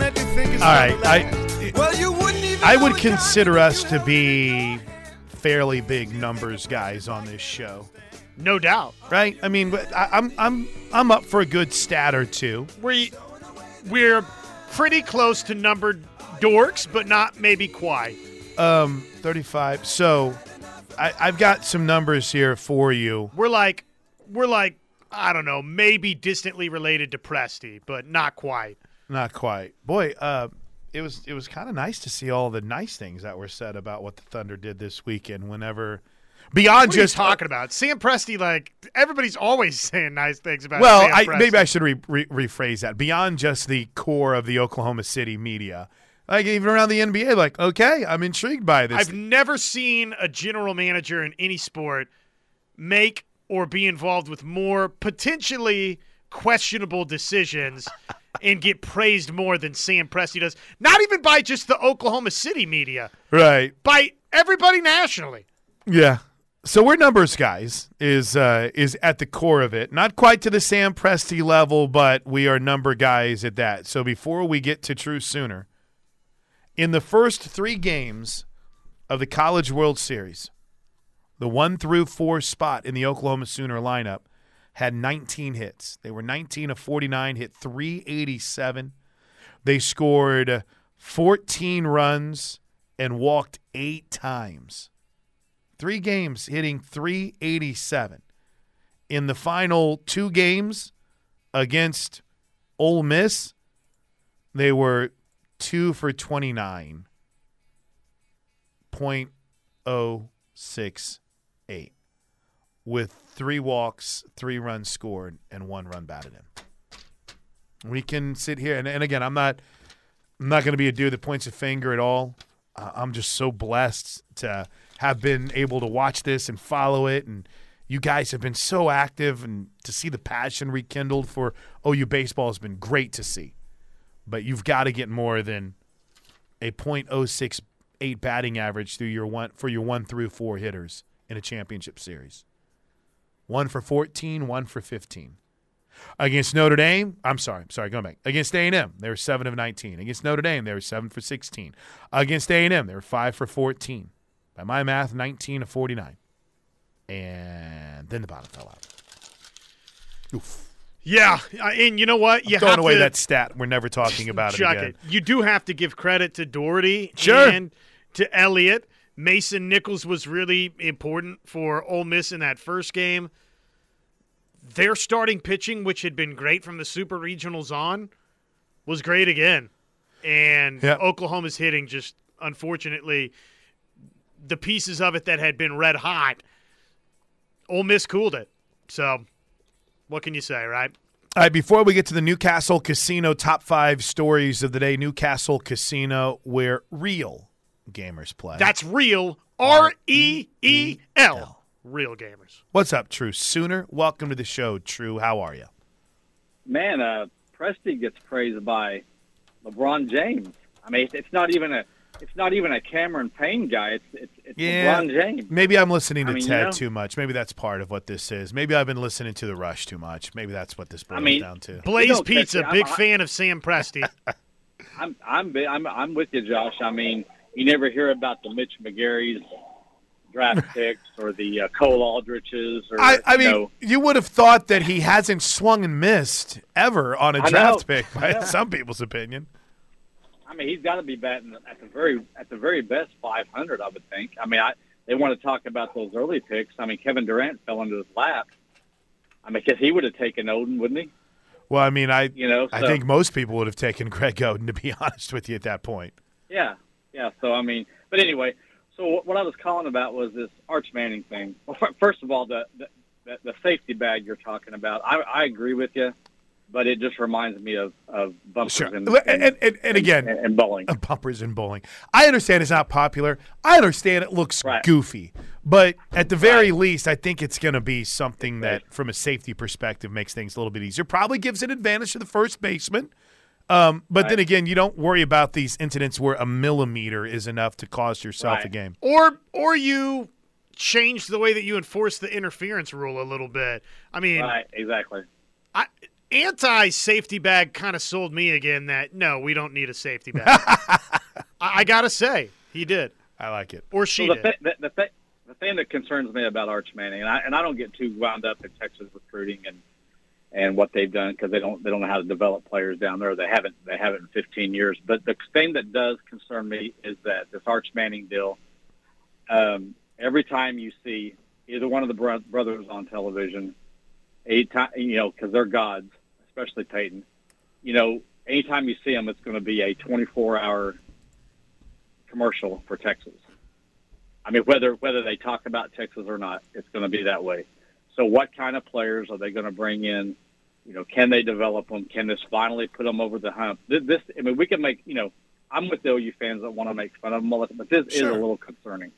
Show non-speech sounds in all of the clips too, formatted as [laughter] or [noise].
All right, I well, you wouldn't even I would consider us to be fairly big numbers guys on this show, No doubt. right? I mean, I, I'm I'm I'm up for a good stat or two. We we're pretty close to numbered dorks, but not maybe quite. Um, 35. So, I, I've got some numbers here for you. We're like we're like I don't know, maybe distantly related to Presti, but not quite. Not quite. Boy, uh, it was it was kind of nice to see all the nice things that were said about what the Thunder did this weekend. Whenever beyond What are you just talking about? Sam Presti, like everybody's always [laughs] saying nice things about. Well, Sam I, maybe I should re- re- rephrase that. Beyond just the core of the Oklahoma City media, like even around the NBA, like okay, I'm intrigued by this. I've never seen a general manager in any sport make or be involved with more potentially questionable decisions and get praised more than Sam Presti does. Not even by just the Oklahoma City media, right? by everybody nationally. Yeah. So we're numbers guys is uh, is at the core of it. Not quite to the Sam Presti level, but we are number guys at that. So before we get to True Sooner, in the first three games of the College World Series, the one through four spot in the Oklahoma Sooner lineup had 19 hits. They were 19 of 49, hit 387. They scored 14 runs and walked eight times. Three games hitting 387. In the final two games against Ole Miss, they were two for 29. 0.068 with three walks, three runs scored, and one run batted in. We can sit here, and, and again, I'm not, I'm not going to be a dude that points a finger at all. Uh, I'm just so blessed to have been able to watch this and follow it, and you guys have been so active, and to see the passion rekindled for OU baseball has been great to see. But you've got to get more than a .068 batting average through your one for your one through four hitters in a championship series. One for 14, one for 15. Against Notre Dame, I'm sorry, I'm sorry, going back. Against A&M, they were 7 of 19. Against Notre Dame, they were 7 for 16. Against A&M, they were 5 for 14. By my math, 19 of 49. And then the bottom fell out. Oof. Yeah, and you know what? You Throwing have away to that stat. We're never talking [laughs] about it again. it. You do have to give credit to Doherty Sure. and to Elliott. Mason Nichols was really important for Ole Miss in that first game. Their starting pitching, which had been great from the Super Regionals on, was great again. And Yep. Oklahoma's hitting just unfortunately the pieces of it that had been red hot, Ole Miss cooled it. So what can you say, right? All right, before we get to the Newcastle Casino top five stories of the day, Newcastle Casino, where real gamers play. That's real. R E E L. Real gamers. What's up, True Sooner? Welcome to the show, True. How are you? man, uh, Presti gets praised by LeBron James. I mean, it's, it's not even a it's not even a Cameron Payne guy. It's it's, it's Yeah. LeBron James. Maybe I'm listening to I mean, you Ted know- too much. Maybe that's part of what this is. Maybe I've been listening to the Rush too much. Maybe that's what this boils mean- down to. Blaze You know, Pizza, I'm- big I- fan of Sam Presti. [laughs] I'm I'm I'm I'm with you, Josh. I mean, you never hear about the Mitch McGary's draft [laughs] picks or the uh, Cole Aldriches or I, I you mean, know, you would have thought that he hasn't swung and missed ever on a I draft know. pick, by some people's opinion. I mean, he's got to be batting at the very at the very best 500, I would think. I mean, I they want to talk about those early picks. I mean, Kevin Durant fell into his lap. I mean, because he would have taken Oden, wouldn't he? Well, I mean, I You know, I think most people would have taken Greg Oden, to be [laughs] honest with you, at that point. Yeah, yeah. So I mean, but anyway, so what- I was calling about was this Arch Manning thing. Well, First of all, the the, the, the safety bag you're talking about, I, I agree with you, but it just reminds me of of bumpers Sure. and, And, and, and, and again, and, and bowling. uh, bumpers and bowling. I understand it's not popular. I understand it looks Right. goofy. But at the very Right. least, I think it's going to be something that, from a safety perspective, makes things a little bit easier. Probably gives an advantage to the first baseman. Um, but then again, you don't worry about these incidents where a millimeter is enough to cost yourself a game. or or you change the way that you enforce the interference rule a little bit. I mean, Right, exactly. I anti safety bag kind of sold me again that no, we don't need a safety bag. [laughs] I, I gotta say, he did I like it. or she Well, the, did. thi- the, the, the thing that concerns me about Arch Manning, and I, and I don't get too wound up in Texas recruiting and and what they've done because they don't they don't know how to develop players down there. They haven't they haven't in 15 years. But the thing that does concern me is that this Arch Manning deal. Um, every time you see either one of the bro- brothers on television, anytime you know because they're gods, especially Peyton. You know, anytime you see them, it's going to be a 24 hour commercial for Texas. I mean, whether whether they talk about Texas or not, it's going to be that way. So, what kind of players are they going to bring in? You know, can they develop them? Can this finally put them over the hump? This, this I mean, we can make. You know, I'm with the OU fans that want to make fun of them, all the- but this is a little concerning.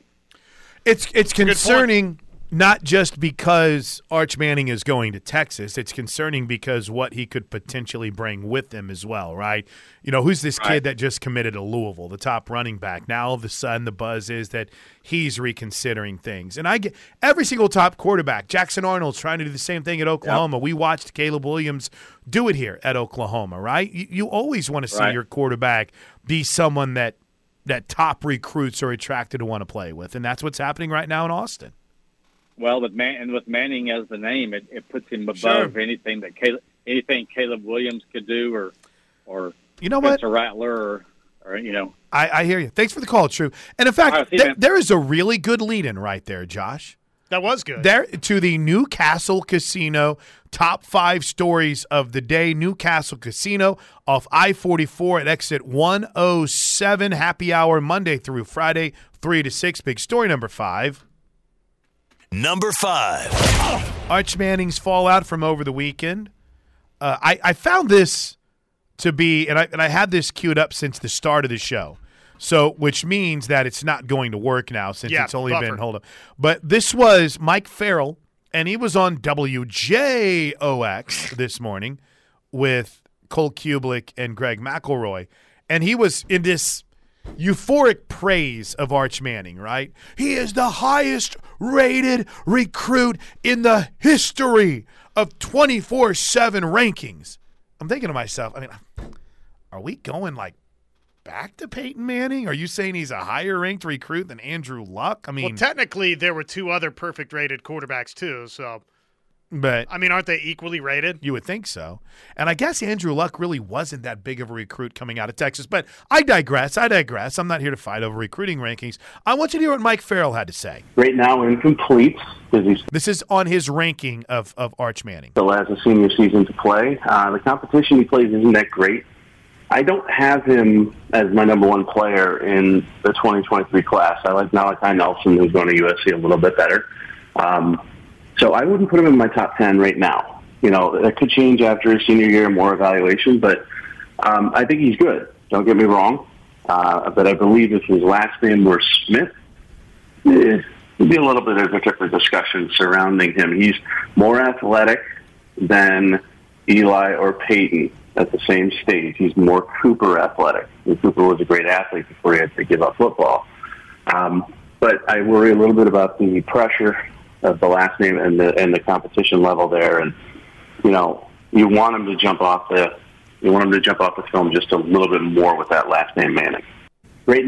It's it's point. concerning not just because Arch Manning is going to Texas. It's concerning because what he could potentially bring with him as well, right? You know, who's this kid that just committed to Louisville, the top running back? Now all of a sudden the buzz is that he's reconsidering things. And I get every single top quarterback. Jackson Arnold's trying to do the same thing at Oklahoma. We watched Caleb Williams do it here at Oklahoma, right? You, you always want to see Right. your quarterback be someone that that top recruits are attracted to want to play with, and that's what's happening right now in Austin. Well, with Man and with Manning as the name, it, it puts him above Sure. anything that Caleb, anything Caleb Williams could do, or or You know what? Spencer Rattler, or or you know. I, I hear you. Thanks for the call, True. And in fact, All right, see you, there is a really good lead in right there, Josh. That was good. There to the Newcastle Casino top five stories of the day. Newcastle Casino off I forty four at exit one oh seven. Happy hour Monday through Friday, three to six. Big story number five. Number five. Arch Manning's fallout from over the weekend. Uh, I, I found this to be, and I, and I had this queued up since the start of the show. So, which means that it's not going to work now since Yeah, it's only been hold up. But this was Mike Farrell, and he was on WJOX this morning with Cole Cubelic and Greg McElroy, and he was in this euphoric praise of Arch Manning, right? He is the highest rated recruit in the history of 24 7 rankings. I'm thinking to myself, I mean, are we going like back to Peyton Manning? Are you saying he's a higher ranked recruit than Andrew Luck? I mean, well, technically, there were two other perfect rated quarterbacks too. So, but I mean, aren't they equally rated? You would think so. And I guess Andrew Luck really wasn't that big of a recruit coming out of Texas. But I digress. I digress. I'm not here to fight over recruiting rankings. I want you to hear what Mike Farrell had to say. right now incomplete because he This is on his ranking of, of Arch Manning. still has a senior season to play. Uh, the competition he plays isn't that great. I don't have him as my number one player in the 2023 class. I like Malachi Nelson, who's going to USC a little bit better. Um, so I wouldn't put him in my top 10 right now. You know, that could change after his senior year, more evaluation, but um, I think he's good. Don't get me wrong. Uh, but I believe if his last name were Smith, eh, there'd be a little bit of a different discussion surrounding him. He's more athletic than Eli or Peyton at the same stage. He's more Cooper athletic. And Cooper was a great athlete before he had to give up football. Um, but I worry a little bit about the pressure of the last name and the and the competition level there. And you know, you want them to jump off the you want them to jump off the film just a little bit more with that last name Manning. Right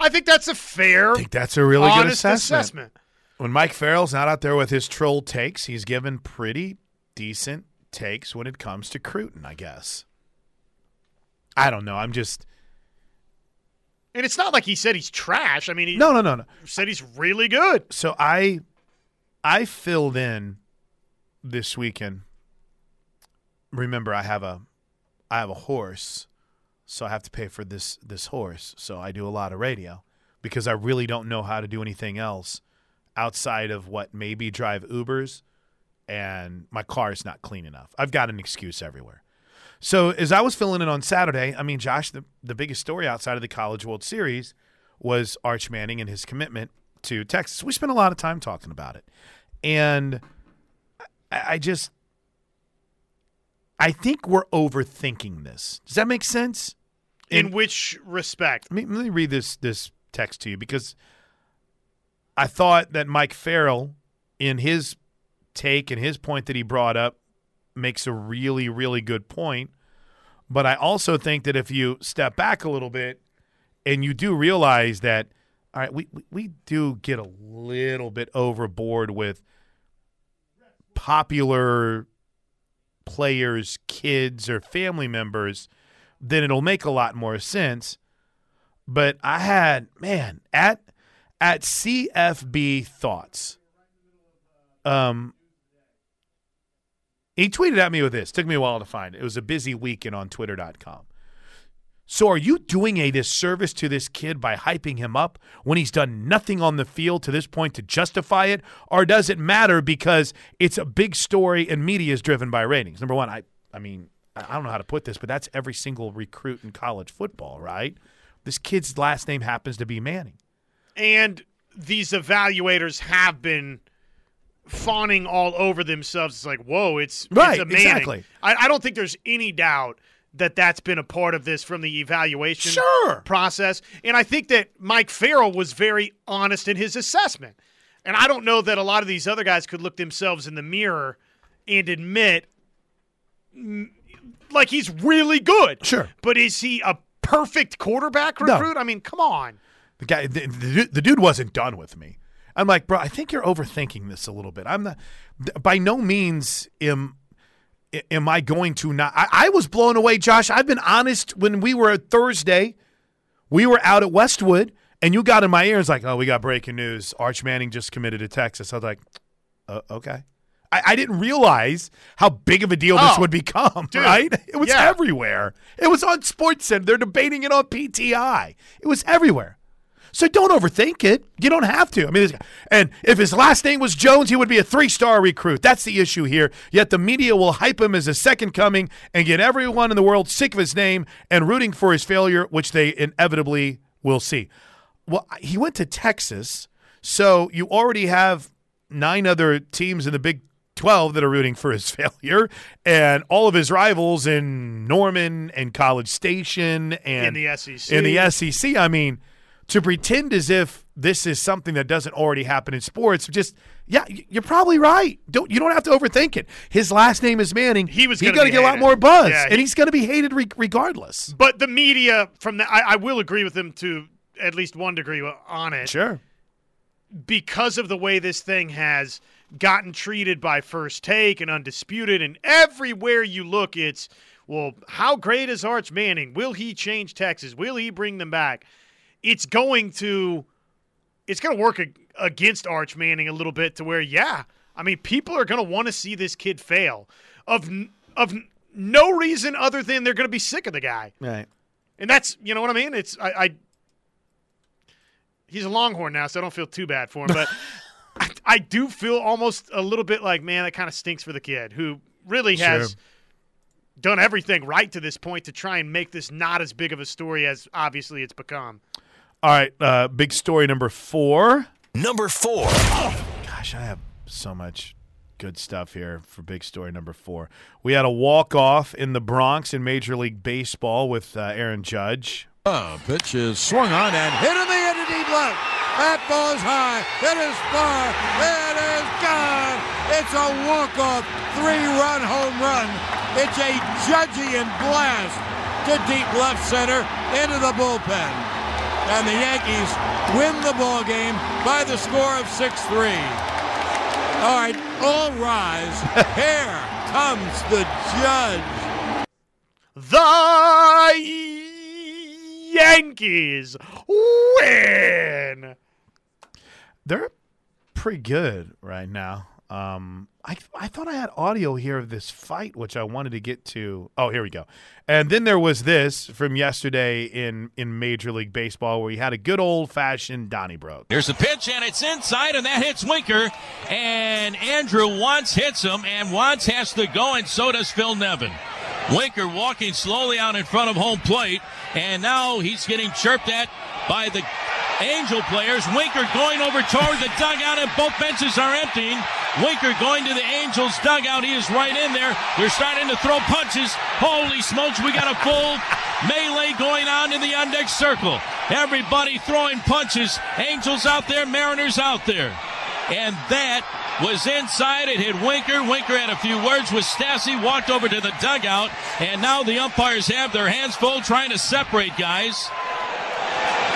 I think that's a fair, I think that's a really good assessment. assessment. When Mike Farrell's not out there with his troll takes, he's given pretty decent takes when it comes to Cruton, I guess. I don't know. I'm just And it's not like he said he's trash. I mean, he no, no, no, no. said he's really good. So I, I filled in this weekend. Remember, I have a, I have a horse, so I have to pay for this this horse. So I do a lot of radio because I really don't know how to do anything else outside of what maybe drive Ubers, and my car is not clean enough. I've got an excuse everywhere. So as I was filling in on Saturday, I mean, Josh, the, the biggest story outside of the College World Series was Arch Manning and his commitment to Texas. We spent a lot of time talking about it. And I, I just I think we're overthinking this. Does that make sense? In And- which respect? let me, let me read this this text to you because I thought that Mike Farrell, in his take and his point that he brought up, makes a really, really good point. But I also think that if you step back a little bit and you do realize that, all right, we, we, do get a little bit overboard with popular players, kids, or family members, then it'll make a lot more sense. But I had, man, at at CFB Thoughts, um, he tweeted at me with this. Took me a while to find it. It was a busy weekend on Twitter.com. So are you doing a disservice to this kid by hyping him up when he's done nothing on the field to this point to justify it? Or does it matter because it's a big story and media is driven by ratings? Number one, I I mean, I don't know how to put this, but that's every single recruit in college football, right? This kid's last name happens to be Manning. And these evaluators have been fawning all over themselves. It's like, whoa, it's, Right, it's exactly. I, I don't think there's any doubt that that's been a part of this from the evaluation Sure. process. And I think that Mike Farrell was very honest in his assessment. And I don't know that a lot of these other guys could look themselves in the mirror and admit, mm, like, he's really good. Sure. But is he a perfect quarterback No. recruit? I mean, come on. The guy, the, the, the dude wasn't done with me. I'm like, bro, I think you're overthinking this a little bit. I'm not, by no means am am I going to not. I, I was blown away, Josh. I've been honest. When we were at Thursday, we were out at Westwood, and you got in my ear ears like, oh, we got breaking news. Arch Manning just committed to Texas. I was like, uh, okay. I, I didn't realize how big of a deal this Oh, would become, dude, right? It was yeah. everywhere. It was on SportsCenter. They're debating it on PTI. It was everywhere. So don't overthink it. You don't have to. I mean, and if his last name was Jones, he would be a three-star recruit. That's the issue here. Yet the media will hype him as a second coming and get everyone in the world sick of his name and rooting for his failure, which they inevitably will see. Well, he went to Texas, so you already have nine other teams in the Big 12 that are rooting for his [laughs] failure, and all of his rivals in Norman and College Station and In the SEC. In the SEC, I mean, to pretend as if this is something that doesn't already happen in sports, just yeah, you're probably right. Don't you don't have to overthink it. His last name is Manning. He was he's going to get a lot more buzz, Yeah, and he- he's going to be hated re- regardless. But the media, from the, I, I will agree with him to at least one degree on it, Sure. because of the way this thing has gotten treated by First Take and Undisputed, and everywhere you look, it's well, how great is Arch Manning? Will he change Texas? Will he bring them back? It's going to, it's going to work ag- against Arch Manning a little bit to where, yeah, I mean, people are going to want to see this kid fail of n- of n- no reason other than they're going to be sick of the guy. Right. And that's you know what I mean. It's I, I he's a Longhorn now, so I don't feel too bad for him. But [laughs] I, I do feel almost a little bit like man, that kind of stinks for the kid who really has Sure. done everything right to this point to try and make this not as big of a story as obviously it's become. All right. Uh, big story number four. Number four. Gosh, I have so much good stuff here for big story number four. We had a walk off in the Bronx in Major League Baseball with uh, Aaron Judge. Uh, pitch is swung on and hit in the end to deep left. That ball's high. It is far. It is gone. It's a walk-off three-run home run. It's a Judgian blast to deep left center into the bullpen. And the Yankees win the ball game by the score of 6-3. All right, all rise. [laughs] Here comes the judge. The Yankees win. They're pretty good right now. Um, I I thought I had audio here of this fight, which I wanted to get to. Oh, here we go. And then there was this from yesterday in in Major League Baseball, where he had a good old fashioned Donnybrook. Here's the pitch, and it's inside, and that hits Winker. And Andrew Wantz hits him, and Wantz has to go, and so does Phil Nevin. Winker walking slowly out in front of home plate, and now he's getting chirped at by the Angel players. Winker going over toward the dugout, and both benches are emptying. Winker going to the Angels dugout. He is right in there. They're starting to throw punches. Holy smokes, we got a full melee going on in the on deck circle. Everybody throwing punches. Angels out there, Mariners out there. And that was inside. It hit Winker. Winker had a few words with Stassi, walked over to the dugout, and now the umpires have their hands full trying to separate guys.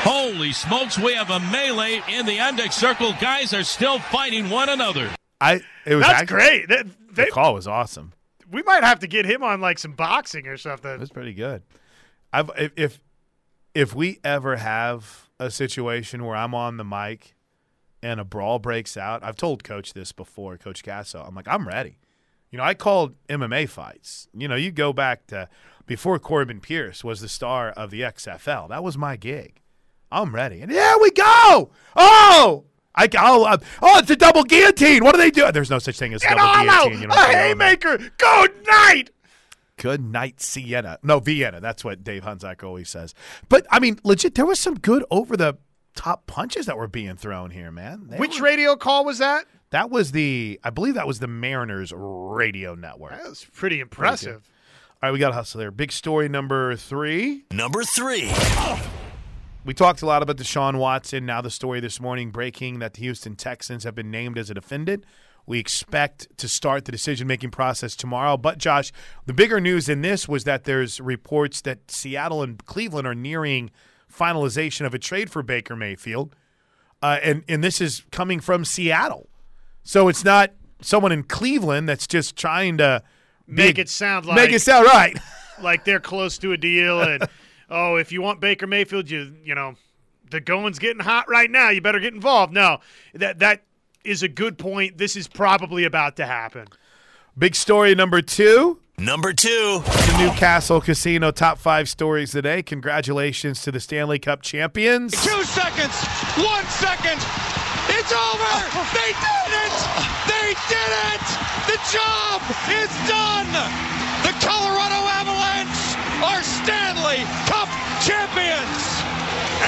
Holy smokes, we have a melee in the index circle. Guys are still fighting one another. I it was That's actually- great. That, The call was awesome. we might have to get him on like some boxing or It something. was pretty good. I've if if, if we ever have a situation where I'm on the mic and a brawl breaks out, I've told Coach this before, Coach Gasso. I'm like, I'm ready. You know, I called MMA fights. You know, you go back to before Corbin Pierce was the star of the XFL. That was my gig. I'm ready. And here we go. Oh, I, oh, uh, oh, it's a double guillotine. What do they do? There's no such thing as a Get double all out! guillotine. You know, a haymaker! Good night! Good night, Sienna. No, Vienna. That's what Dave Hunsaker always says. But I mean, legit, there was some good over the top punches that were being thrown here, man. They Which were- radio call was that? that was the I believe that was the Mariners radio network. That was pretty impressive. All right, we got to hustle there. Big story number three. Number three. We talked a lot about Deshaun Watson. Now the story this morning breaking that the Houston Texans have been named as a defendant. We expect to start the decision making process tomorrow. But Josh, the bigger news in this was that there's reports that Seattle and Cleveland are nearing finalization of a trade for Baker Mayfield. Uh, and, and this is coming from Seattle. So it's not someone in Cleveland that's just trying to Make it sound like make it sound right. [laughs] like they're close to a deal and [laughs] oh, if you want Baker Mayfield, you you know, the going's getting hot right now. You better get involved. No, that that is a good point. This is probably about to happen. Big story number two. Number two. The Newcastle Casino top five stories today. Congratulations to the Stanley Cup champions. Two seconds. One second. It's over. They did it. They did it. The job is done. Champions.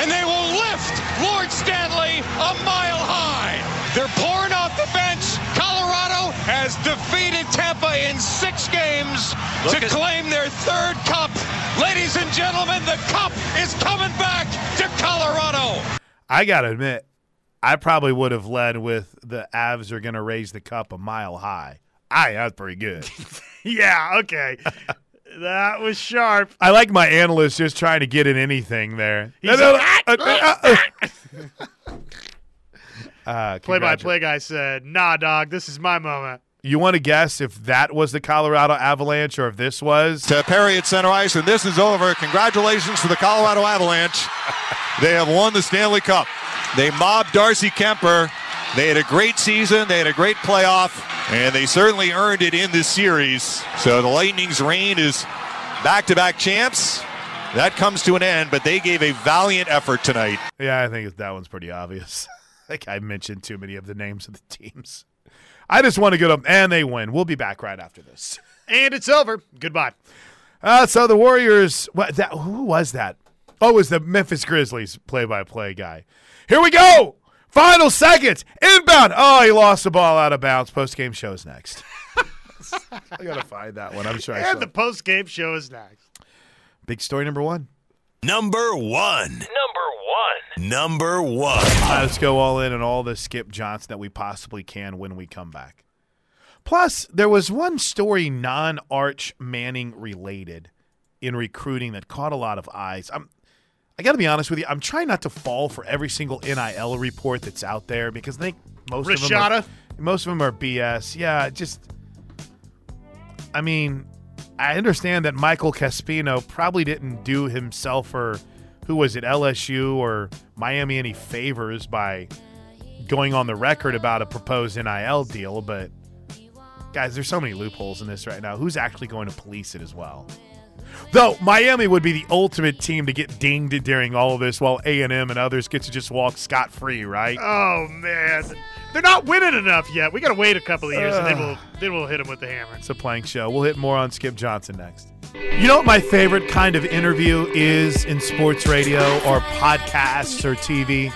And they will lift Lord Stanley a mile high. They're pouring off the bench. Colorado has defeated Tampa in six games to claim their third cup. Ladies and gentlemen, the cup is coming back to Colorado. I got to admit, I probably would have led with the Avs are going to raise the cup a mile high. I that's pretty good. [laughs] [laughs] Yeah, okay. That was sharp. I like my analyst just trying to get in anything there. He's No, no, like, Play by play guy said, Nah, dog, this is my moment. You want to guess if that was the Colorado Avalanche or if this was? to Perry at center ice, and this is over. Congratulations to the Colorado Avalanche. [laughs] They have won the Stanley Cup. They mobbed Darcy Kuemper. They had a great season. They had a great playoff, and they certainly earned it in this series. So the Lightning's reign is back-to-back champs. That comes to an end, but they gave a valiant effort tonight. Yeah, I think that one's pretty obvious. [laughs] I think I mentioned too many of the names of the teams. I just want to get them, and they win. We'll be back right after this. And it's over. Goodbye. Uh, so the Warriors, what that? Who was that? Oh, it was the Memphis Grizzlies play-by-play guy. Here we go. Final seconds. Inbound. Oh, he lost the ball out of bounds. Post-game shows next. [laughs] I gotta find that one. I'm sure I saw. And the post game show is next. Big story number one. Number one. Number one. Number one. All right, let's go all in and all the Skip Johnson that we possibly can when we come back. Plus, there was one story non Arch Manning related in recruiting that caught a lot of eyes. I'm, I got to be honest with you. I'm trying not to fall for every single NIL report that's out there because I think most of them are, most of them are BS. Yeah, just I mean, I understand that Michael Caspino probably didn't do himself or who was it, LSU or Miami any favors by going on the record about a proposed NIL deal, but guys, there's so many loopholes in this right now. Who's actually going to police it as well? Though Miami would be the ultimate team to get dinged during all of this, while A and M and others get to just walk scot free, right? Oh man, they're not winning enough yet. We got to wait a couple of years, and then we'll then we'll hit them with the hammer. It's a plank show. We'll hit more on Skip Johnson next. You know what my favorite kind of interview is in sports radio or podcasts or TV?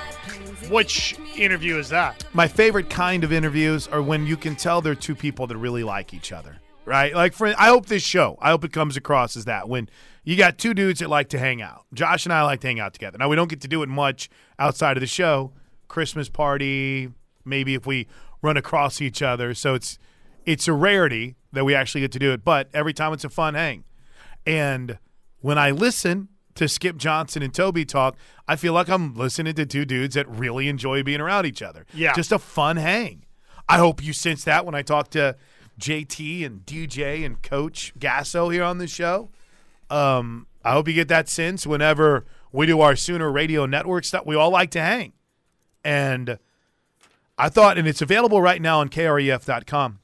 Which interview is that? My favorite kind of interviews are when you can tell they're two people that really like each other, right? Like, for I hope this show, I hope it comes across as that when you got two dudes that like to hang out. Josh and I like to hang out together. Now we don't get to do it much outside of the show. Christmas party, maybe if we run across each other. So it's it's a rarity that we actually get to do it, but every time it's a fun hang. And when I listen to Skip Johnson and Toby talk, I feel like I'm listening to two dudes that really enjoy being around each other. Yeah. Just a fun hang. I hope you sense that when I talk to JT and DJ and Coach Gasso here on the show. Um, I hope you get that sense whenever we do our Sooner Radio Network stuff. We all like to hang. And I thought, and it's available right now on KREF.com.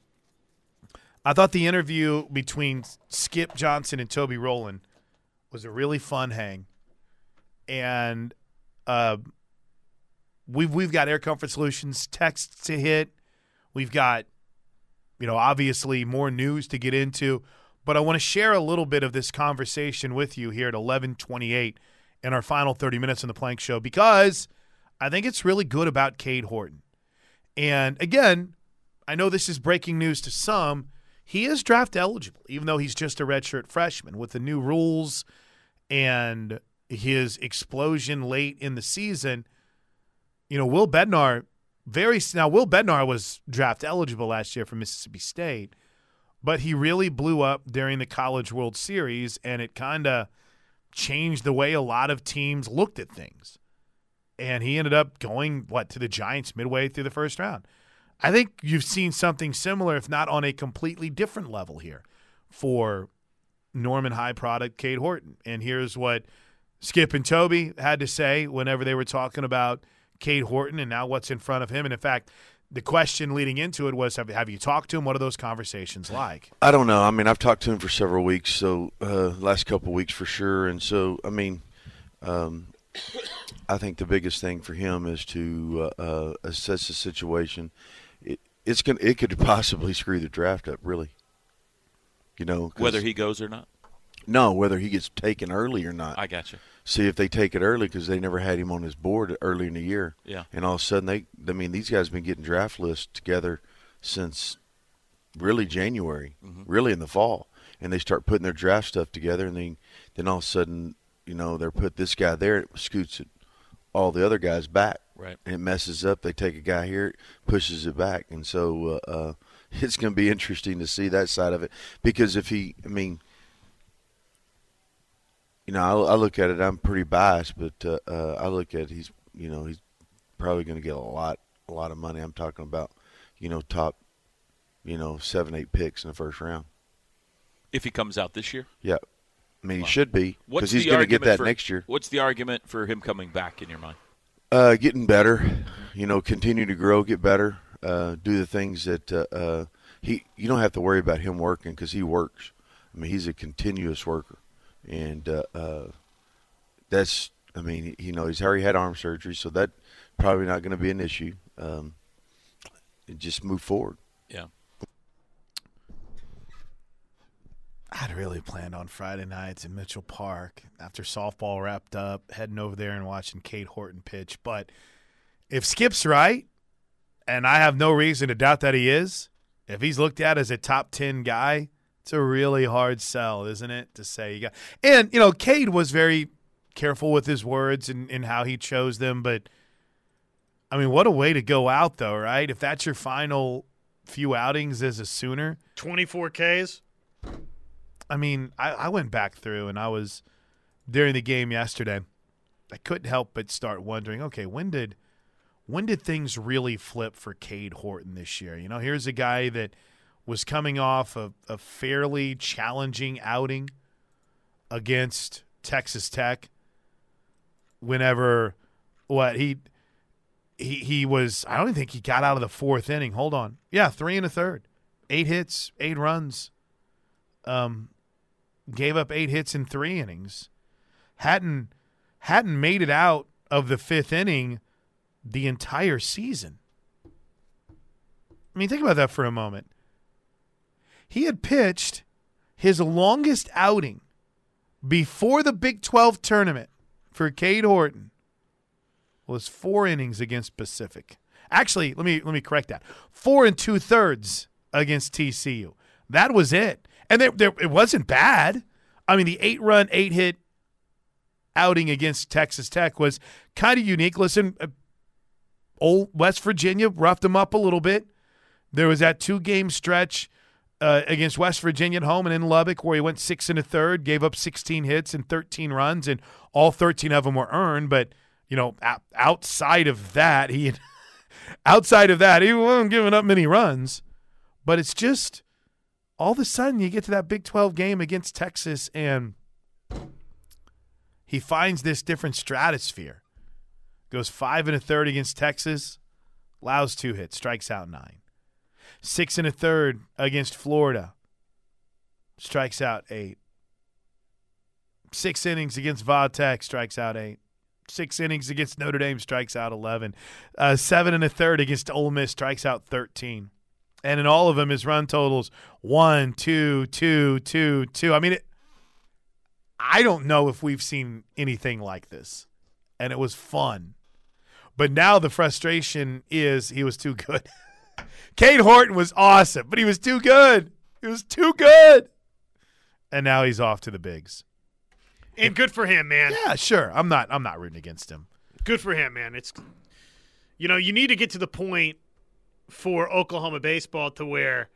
I thought the interview between Skip Johnson and Toby Rowland was a really fun hang. And uh, we've we've got Air Comfort Solutions texts to hit. We've got, you know, obviously more news to get into. But I want to share a little bit of this conversation with you here at 1128 in our final 30 minutes on the Plank Show because I think it's really good about Cade Horton. And again, I know this is breaking news to some. He is draft eligible, even though he's just a redshirt freshman. With the new rules and his explosion late in the season, you know, Will Bednar very now Will Bednar was draft eligible last year for Mississippi State, but he really blew up during the College World Series and it kind of changed the way a lot of teams looked at things. And he ended up going what to the Giants midway through the first round. I think you've seen something similar, if not on a completely different level here, for Norman High product Cade Horton. And here's what Skip and Toby had to say whenever they were talking about Cade Horton and now what's in front of him. And in fact, the question leading into it was have, have you talked to him? What are those conversations like? I don't know. I mean, I've talked to him for several weeks, so uh, last couple of weeks for sure. And so, I mean, um, I think the biggest thing for him is to uh, uh, assess the situation. It, it's gonna, it could [laughs] possibly screw the draft up, really. You know, Whether he goes or not. no, whether he gets taken early or not. I got you. See if they take it early because they never had him on his board early in the year. Yeah. And all of a sudden, they, I mean, these guys have been getting draft lists together since really January, really in the fall. And they start putting their draft stuff together, and then, then all of a sudden, you know, they're put this guy there, it scoots it, all the other guys back. Right. And it messes up. They take a guy here, pushes it back. And so uh, uh, [laughs] it's going to be interesting to see that side of it because if he, I mean, you know, I, I look at it. I'm pretty biased, but uh, uh, I look at he's, you know, he's probably going to get a lot, a lot of money. I'm talking about, you know, top, you know, seven, eight picks in the first round. If he comes out this year, Yeah, I mean, he should be because he's going to get that for- next year. What's the argument for him coming back in your mind? Uh, getting better, you know, continue to grow, get better, uh, do the things that uh, uh, he. You don't have to worry about him working because he works. I mean, he's a continuous worker, and uh, uh, that's. I mean, you know, he's already had arm surgery, so that probably not going to be an issue. Um, just move forward. Yeah. I'd really planned on Friday nights in Mitchell Park after softball wrapped up, heading over there and watching Cade Horton pitch. But if Skip's right, and I have no reason to doubt that he is, if he's looked at as a top 10 guy, it's a really hard sell, isn't it? To say you got. And, you know, Cade was very careful with his words and, and how he chose them. But, I mean, what a way to go out, though, right? If that's your final few outings as a Sooner. 24 Ks. I mean, I, I went back through and I was during the game yesterday. I couldn't help but start wondering, okay, when did when did things really flip for Cade Horton this year? You know, here's a guy that was coming off of a fairly challenging outing against Texas Tech. Whenever what he he he was I don't even think he got out of the fourth inning. Hold on. Yeah, three and a third. Eight hits, eight runs. Um gave up eight hits in three innings. Hadn't hadn't made it out of the fifth inning the entire season. I mean, think about that for a moment. He had pitched his longest outing before the Big 12 tournament for Cade Horton was four innings against Pacific. Actually, let me let me correct that. Four and two thirds against TCU. That was it, and there, it wasn't bad. I mean, the eight run, eight hit outing against Texas Tech was kind of unique. Listen, uh, old West Virginia roughed them up a little bit. There was that two game stretch uh, against West Virginia at home and in Lubbock where he went six and a third, gave up 16 hits and 13 runs, and all 13 of them were earned. But you know, outside of that, he [laughs] outside of that, he wasn't giving up many runs. But it's just all of a sudden you get to that Big 12 game against Texas and he finds this different stratosphere. Goes five and a third against Texas, allows two hits, strikes out nine. Six and a third against Florida, strikes out eight. Six innings against Vatech, strikes out eight. Six innings against Notre Dame, strikes out 11. Uh, seven and a third against Ole Miss, strikes out 13. And in all of them, his run totals one, two, two, two, two. I mean, it, I don't know if we've seen anything like this. And it was fun. But now the frustration is he was too good. [laughs] Cade Horton was awesome, but he was too good. He was too good. And now he's off to the bigs. And good for him, man. Yeah, sure. I'm not I'm not rooting against him. Good for him, man. It's you know, you need to get to the point for Oklahoma baseball to where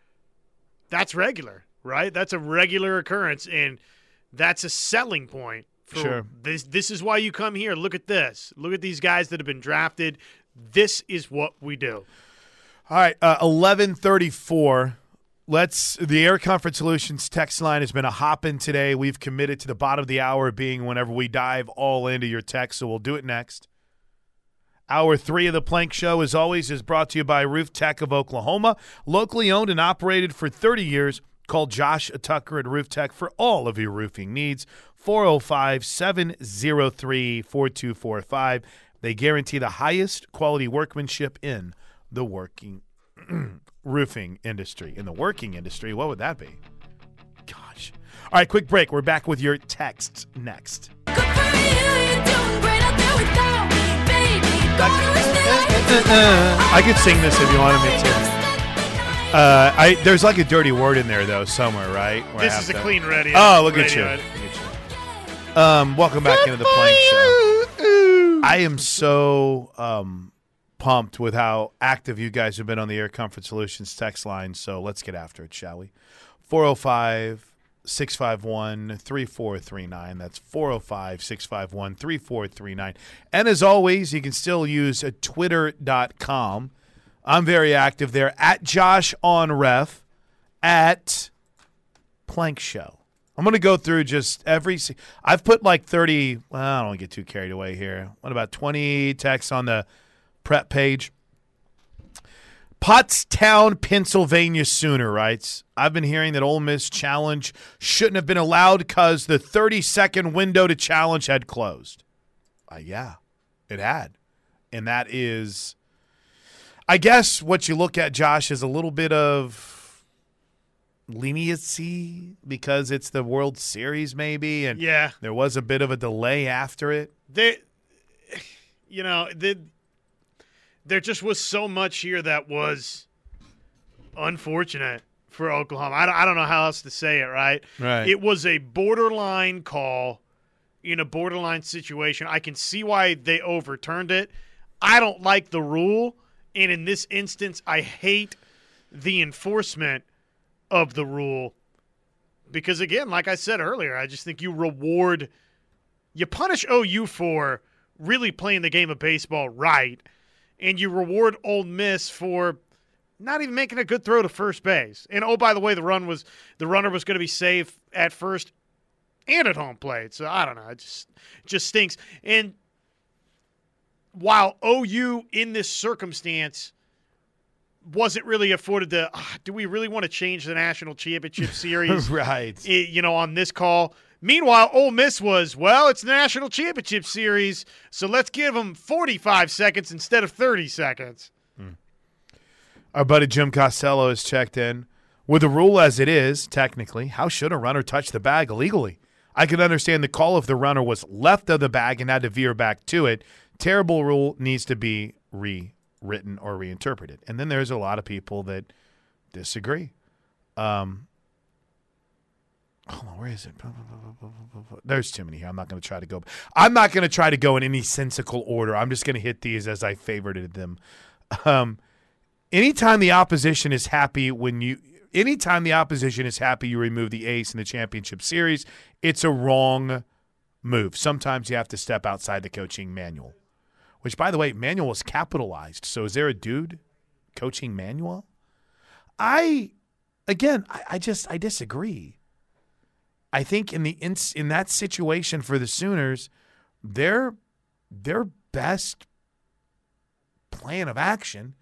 that's regular, right? That's a regular occurrence and that's a selling point for Sure. this this is why you come here. Look at this. Look at these guys that have been drafted. This is what we do. All right, uh, eleven thirty-four. Let's. The Air Comfort Solutions text line has been a hopping today. We've committed to the bottom of the hour being whenever we dive all into your text, so we'll do it next. Hour three of the Plank Show, as always, is brought to you by Roof Tech of Oklahoma, locally owned and operated for 30 years. Call Josh Tucker at Roof Tech for all of your roofing needs. 405 703 4245. They guarantee the highest quality workmanship in the working [clears throat] roofing industry. In the working industry, what would that be? Gosh. All right, quick break. We're back with your texts next. [laughs] I could sing this if you wanted me to. Uh, I there's like a dirty word in there though somewhere, right? Where This have is a to- clean radio. Oh, look at you. radio. Look at you. Um, welcome back into the Plank Show. I am so um, pumped with how active you guys have been on the Air Comfort Solutions text line. So let's get after it, shall we? 405 651 3439. That's 405 651 3439. And as always, you can still use twitter.com. I'm very active there at Josh on Ref at Plank Show. I'm going to go through just every. I've put like 30. Well, I don't want to get too carried away here. What about 20 texts on the prep page? Pottstown, Pennsylvania Sooner writes, I've been hearing that Ole Miss challenge shouldn't have been allowed because the 30 second window to challenge had closed. Uh, yeah, it had. And that is, I guess, what you look at, Josh, is a little bit of leniency because it's the World Series, maybe. And Yeah. there was a bit of a delay after it. They, you know, the, there just was so much here that was unfortunate for Oklahoma. I don't, I don't know how else to say it, right? Right. It was a borderline call in a borderline situation. I can see why they overturned it. I don't like the rule. And in this instance, I hate the enforcement of the rule because, again, like I said earlier, I just think you reward you punish OU for really playing the game of baseball right, and you reward Ole Miss for not even making a good throw to first base. And oh, by the way, the run was the runner was going to be safe at first and at home plate. So I don't know, it just just stinks. And while OU in this circumstance wasn't really afforded the, ah, do we really want to change the national championship [laughs] series? right. i- you know, on this call. Meanwhile, Ole Miss was, well, it's the national championship series, so let's give them 45 seconds instead of 30 seconds. Our buddy Jim Costello has checked in. With the rule as it is, technically, how should a runner touch the bag illegally? I could understand the call if the runner was left of the bag and had to veer back to it. Terrible rule needs to be rewritten or reinterpreted. And then there's a lot of people that disagree. Um, hold on, where is it? There's too many here. I'm not going to try to go. I'm not going to try to go in any sensical order. I'm just going to hit these as I favorited them. Um, anytime the opposition is happy when you anytime the opposition is happy you remove the ace in the championship series, it's a wrong move. Sometimes you have to step outside the coaching manual. Which by the way, manual is capitalized. So is there a dude coaching manual? I again, I, I just I disagree. I think in the in, in that situation for the Sooners, their their best plan of action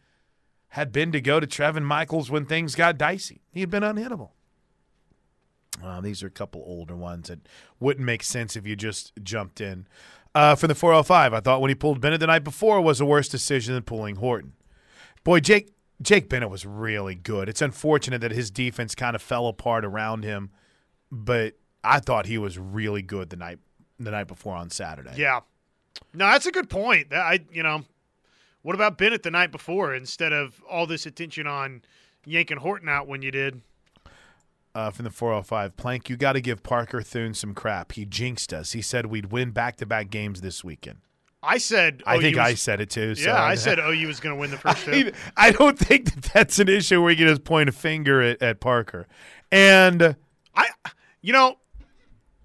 had been to go to Trevin Michaels when things got dicey. He had been unhittable. These are a couple older ones that wouldn't make sense if you just jumped in. Uh, for the 405, I thought when he pulled Bennett the night before was a worse decision than pulling Horton. Boy, Jake Jake Bennett was really good. It's unfortunate that his defense kind of fell apart around him, but I thought he was really good the night the night before on Saturday. Yeah. No, that's a good point. That I, you know, what about Bennett the night before instead of all this attention on yanking Horton out when you did? Uh, from the 405, Plank, you got to give Parker Thune some crap. He jinxed us. He said we'd win back to back games this weekend. I said. I OU think was, I said it too. So Yeah, I [laughs] said OU was going to win the first I, two. I don't think that that's an issue where you can just point a finger at, at Parker. And I, you know,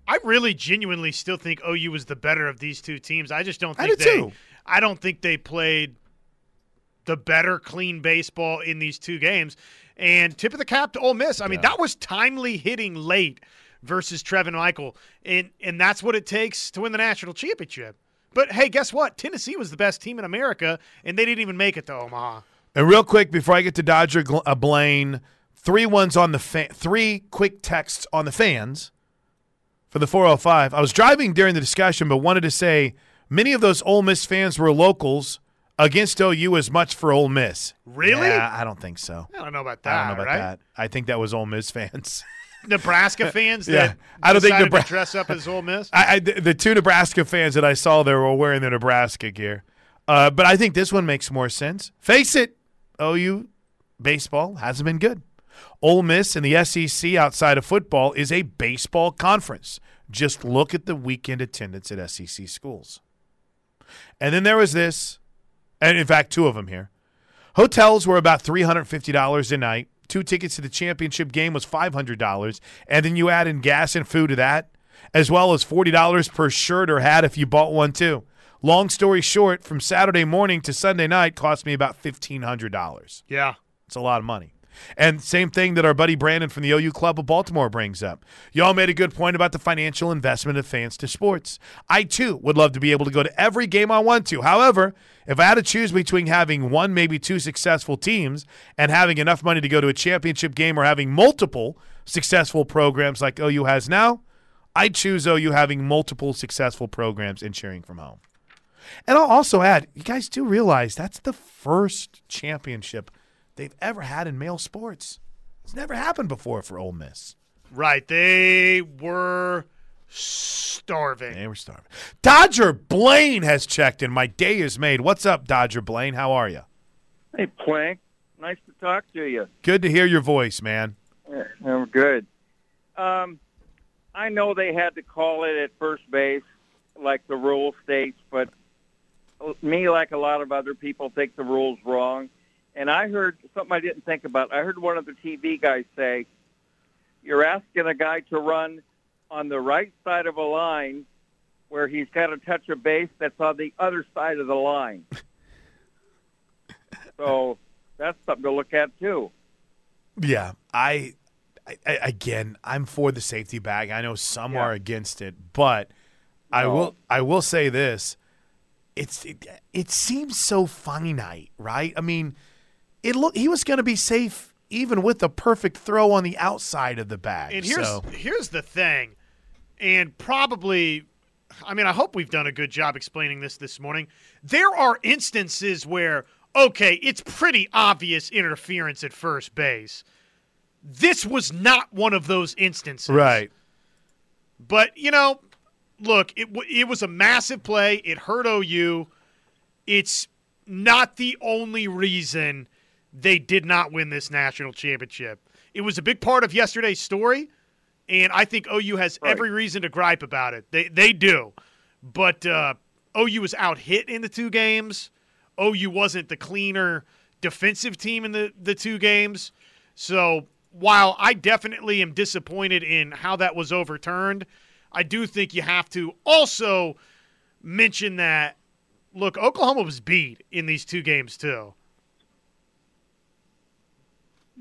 I really genuinely still think OU was the better of these two teams. I just don't think do they. too. I don't think they played the better clean baseball in these two games. And tip of the cap to Ole Miss. I mean, that was timely hitting late versus Trevin Michael, and and that's what it takes to win the national championship. But hey, guess what? Tennessee was the best team in America, and they didn't even make it to Omaha. And real quick before I get to Dodger uh, Blaine, three ones on the three quick texts on the fans for the 405. I was driving during the discussion, but wanted to say many of those Ole Miss fans were locals against OU as much for Ole Miss. Really? Yeah, I don't think so. I don't know about that. I don't know about right? that. I think that was Ole Miss fans. [laughs] Nebraska fans Yeah. that I don't think decided Nebra- to dress up as Ole Miss. [laughs] I, I, the two Nebraska fans that I saw there were wearing their Nebraska gear. Uh, but I think this one makes more sense. Face it, OU baseball hasn't been good. Ole Miss and the SEC outside of football is a baseball conference. Just look at the weekend attendance at SEC schools. And then there was this, and in fact, two of them here. Hotels were about $350 a night. Two tickets to the championship game was $500. And then you add in gas and food to that, as well as $40 per shirt or hat if you bought one too. Long story short, from Saturday morning to Sunday night cost me about $1,500. Yeah. It's a lot of money. And same thing that our buddy Brandon from the OU Club of Baltimore brings up. Y'all made a good point about the financial investment of fans to sports. I too would love to be able to go to every game I want to. However, if I had to choose between having one, maybe two successful teams and having enough money to go to a championship game or having multiple successful programs like OU has now, I'd choose OU having multiple successful programs and cheering from home. And I'll also add, you guys do realize that's the first championship they've ever had in male sports. It's never happened before for Ole Miss. Right. They were starving. They were starving. Dodger Blaine has checked in. My day is made. What's up, Dodger Blaine? How are you? Hey, Plank. Nice to talk to you. Good to hear your voice, man. Yeah, I'm good. Um, I know they had to call it at first base, like the rule states, but me, like a lot of other people, think the rule's wrong. And I heard something I didn't think about. I heard one of the TV guys say, "You're asking a guy to run on the right side of a line where he's got to touch a base that's on the other side of the line." [laughs] so that's something to look at too. Yeah, I, I, again, I'm for the safety bag. I know some Yeah. are against it, but I will, I will say this: it's it, it seems so finite, right? I mean, it look he was going to be safe even with the perfect throw on the outside of the bag. And here's so. here's the thing, and probably, I mean, I hope we've done a good job explaining this this morning. There are instances where, okay, it's pretty obvious interference at first base. This was not one of those instances, right. But you know, look, it w- it was a massive play. It hurt OU. It's not the only reason they did not win this national championship. It was a big part of yesterday's story, and I think OU has every reason to gripe about it. They they do, but uh, OU was out hit in the two games. OU wasn't the cleaner defensive team in the, the two games. So while I definitely am disappointed in how that was overturned, I do think you have to also mention that look, Oklahoma was beat in these two games too.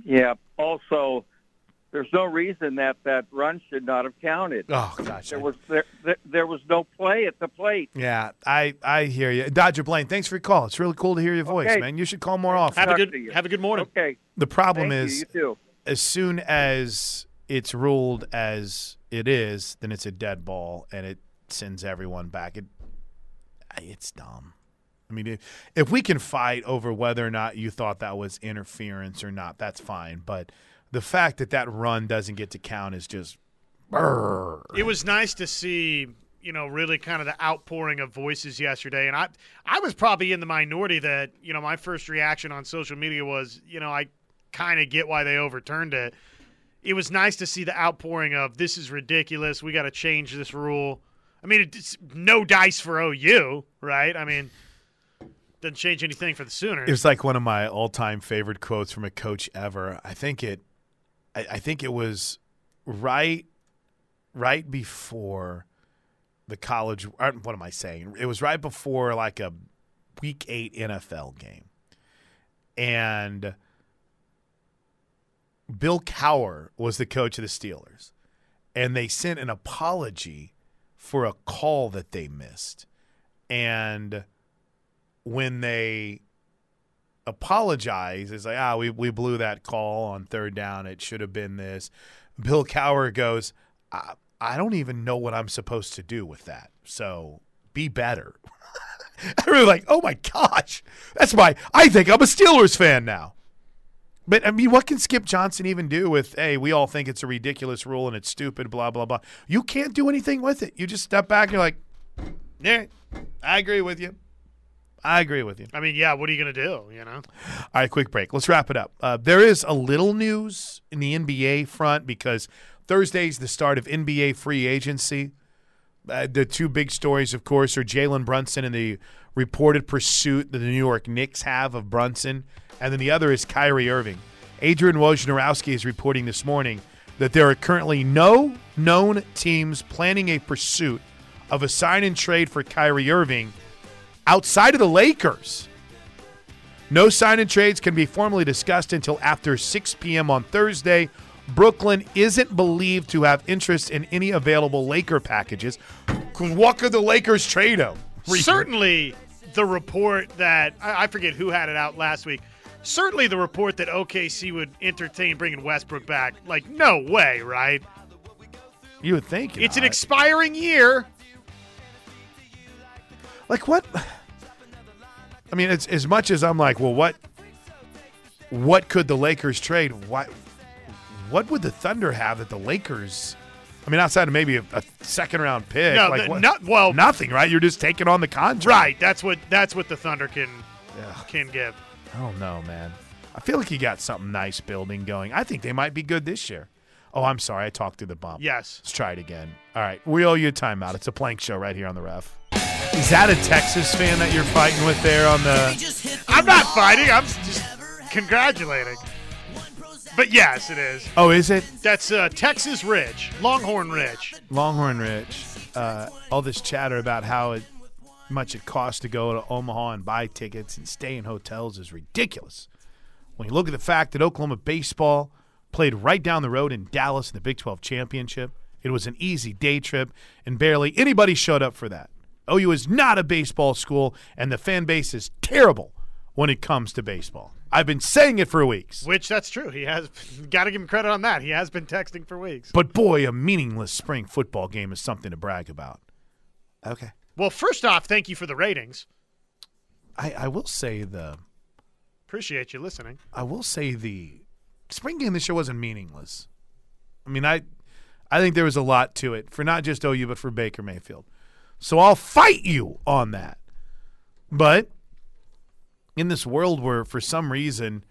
Yeah. Also, there's no reason that that run should not have counted. Oh gosh, There was there, there, there was no play at the plate. Yeah, I I hear you, Dodger Blaine. Thanks for your call. It's really cool to hear your voice, Okay. man. You should call more often. Have a good have a good morning. Okay. The problem Thank is, you. You too. as soon as it's ruled as it is, then it's a dead ball and it sends everyone back. It it's dumb. I mean, if, if we can fight over whether or not you thought that was interference or not, that's fine. But the fact that that run doesn't get to count is just. brrr. It was nice to see, you know, really kind of the outpouring of voices yesterday, and I, I was probably in the minority that, you know, my first reaction on social media was, you know, I kind of get why they overturned it. It was nice to see the outpouring of this is ridiculous. We got to change this rule. I mean, it's no dice for OU, right? I mean, doesn't change anything for the Sooners. It was like one of my all-time favorite quotes from a coach ever. I think it, I, I think it was right, right before the college. or What am I saying? It was right before like a week eight NFL game, and Bill Cowher was the coach of the Steelers, and they sent an apology for a call that they missed, and when they apologize, it's like, ah, we, we blew that call on third down. It should have been this. Bill Cowher goes, I, I don't even know what I'm supposed to do with that. So be better. [laughs] I really like, oh my gosh. That's my, I think I'm a Steelers fan now. But I mean, what can Skip Johnson even do with, hey, we all think it's a ridiculous rule and it's stupid, blah, blah, blah. You can't do anything with it. You just step back and you're like, yeah, I agree with you. I agree with you. I mean, yeah, what are you going to do, you know? All right, quick break. Let's wrap it up. Uh, there is a little news in the NBA front because Thursday's the start of NBA free agency. Uh, the two big stories, of course, are Jalen Brunson and the reported pursuit that the New York Knicks have of Brunson, and then the other is Kyrie Irving. Adrian Wojnarowski is reporting this morning that there are currently no known teams planning a pursuit of a sign and trade for Kyrie Irving outside of the Lakers. No sign and trades can be formally discussed until after 6 p.m. on Thursday. Brooklyn isn't believed to have interest in any available Laker packages. 'Cause What could the Lakers trade him? Certainly, the report that I I forget who had it out last week. Certainly, the report that OKC would entertain bringing Westbrook back. Like, no way, right? You would think It's an expiring year. like what? I mean, it's as much as I'm like, well, what? What could the Lakers trade? What? What would the Thunder have that the Lakers? I mean, outside of maybe a, a second round pick, No, like the- what? not- well- nothing, right? You're just taking on the contract, Right. That's what that's what the Thunder can can give. I don't know, man. I feel like you got something nice building going. I think they might be good this year. Oh, I'm sorry. I talked through the bump. Yes. Let's try it again. All right. We owe you a timeout. It's a plank show right here on the ref. Is that a Texas fan that you're fighting with there on the. I'm not fighting. I'm just congratulating. But yes, it is. Oh, is it? That's uh, Texas Ridge, Longhorn Ridge. Longhorn Rich. Uh, all this chatter about how it, much it costs to go to Omaha and buy tickets and stay in hotels is ridiculous. When you look at the fact that Oklahoma baseball played right down the road in Dallas in the Big 12 championship, it was an easy day trip, and barely anybody showed up for that. OU is not a baseball school, and the fan base is terrible when it comes to baseball. I've been saying it for weeks. Which that's true. He has [laughs] got to give him credit on that. He has been texting for weeks. But boy, a meaningless spring football game is something to brag about. Okay. Well, first off, thank you for the ratings. I, I will say the Appreciate you listening. I will say the spring game this year wasn't meaningless. I mean, I I think there was a lot to it for not just OU but for Baker Mayfield. So I'll fight you on that. But in this world where for some reason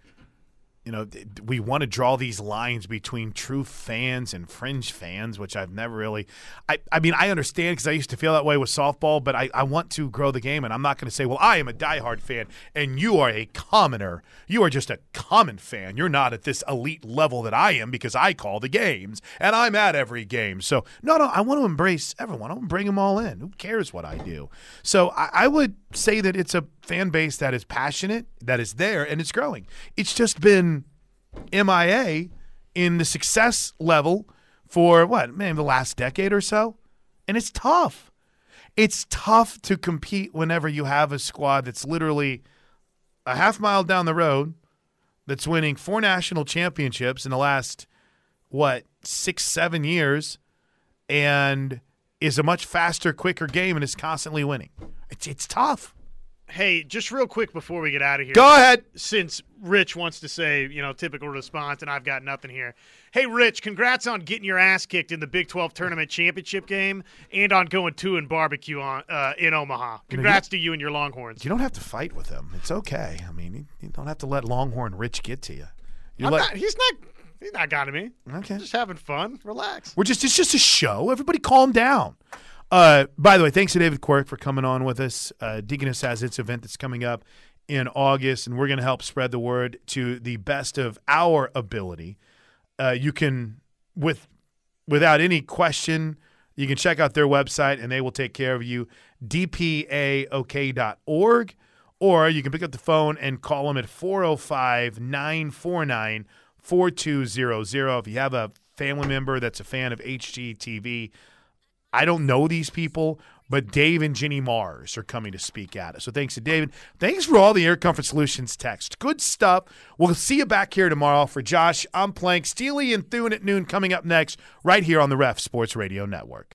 you know, we want to draw these lines between true fans and fringe fans, which I've never really. I, I mean, I understand because I used to feel that way with softball, but I, I want to grow the game, and I'm not going to say, well, I am a diehard fan, and you are a commoner. You are just a common fan. You're not at this elite level that I am because I call the games, and I'm at every game. So, no, no, I want to embrace everyone. I want to bring them all in. Who cares what I do? So, I, I would say that it's a fan base that is passionate, that is there, and it's growing. It's just been MIA in the success level for what, man, the last decade or so. And it's tough. It's tough to compete whenever you have a squad that's literally a half mile down the road that's winning four national championships in the last, what, six, seven years and is a much faster, quicker game and is constantly winning. It's, it's tough. Hey, just real quick before we get out of here. Go ahead. Since Rich wants to say, you know, typical response, and I've got nothing here. Hey, Rich, congrats on getting your ass kicked in the Big 12 tournament championship game and on going two and barbecue on uh, in Omaha. Congrats to you and your Longhorns. You don't have to fight with him. It's okay. I mean, you, you don't have to let Longhorn Rich get to you. You I'm let- not, he's not. He's not got to me. Okay. Just having fun. Relax. We're just it's just a show. Everybody calm down. Uh, by the way, thanks to David Quirk for coming on with us. Uh, Deaconess has its event that's coming up in August, and we're going to help spread the word to the best of our ability. Uh, you can, with without any question, you can check out their website, and they will take care of you. DPAOK.org, or you can pick up the phone and call them at 405 949 4200. If you have a family member that's a fan of HGTV, I don't know these people, but Dave and Jenny Marrs are coming to speak at us. So thanks to David. Thanks for all the Air Comfort Solutions text. Good stuff. We'll see you back here tomorrow. For Josh, I'm Plank. Steely and Thune at noon coming up next, right here on the Ref Sports Radio Network.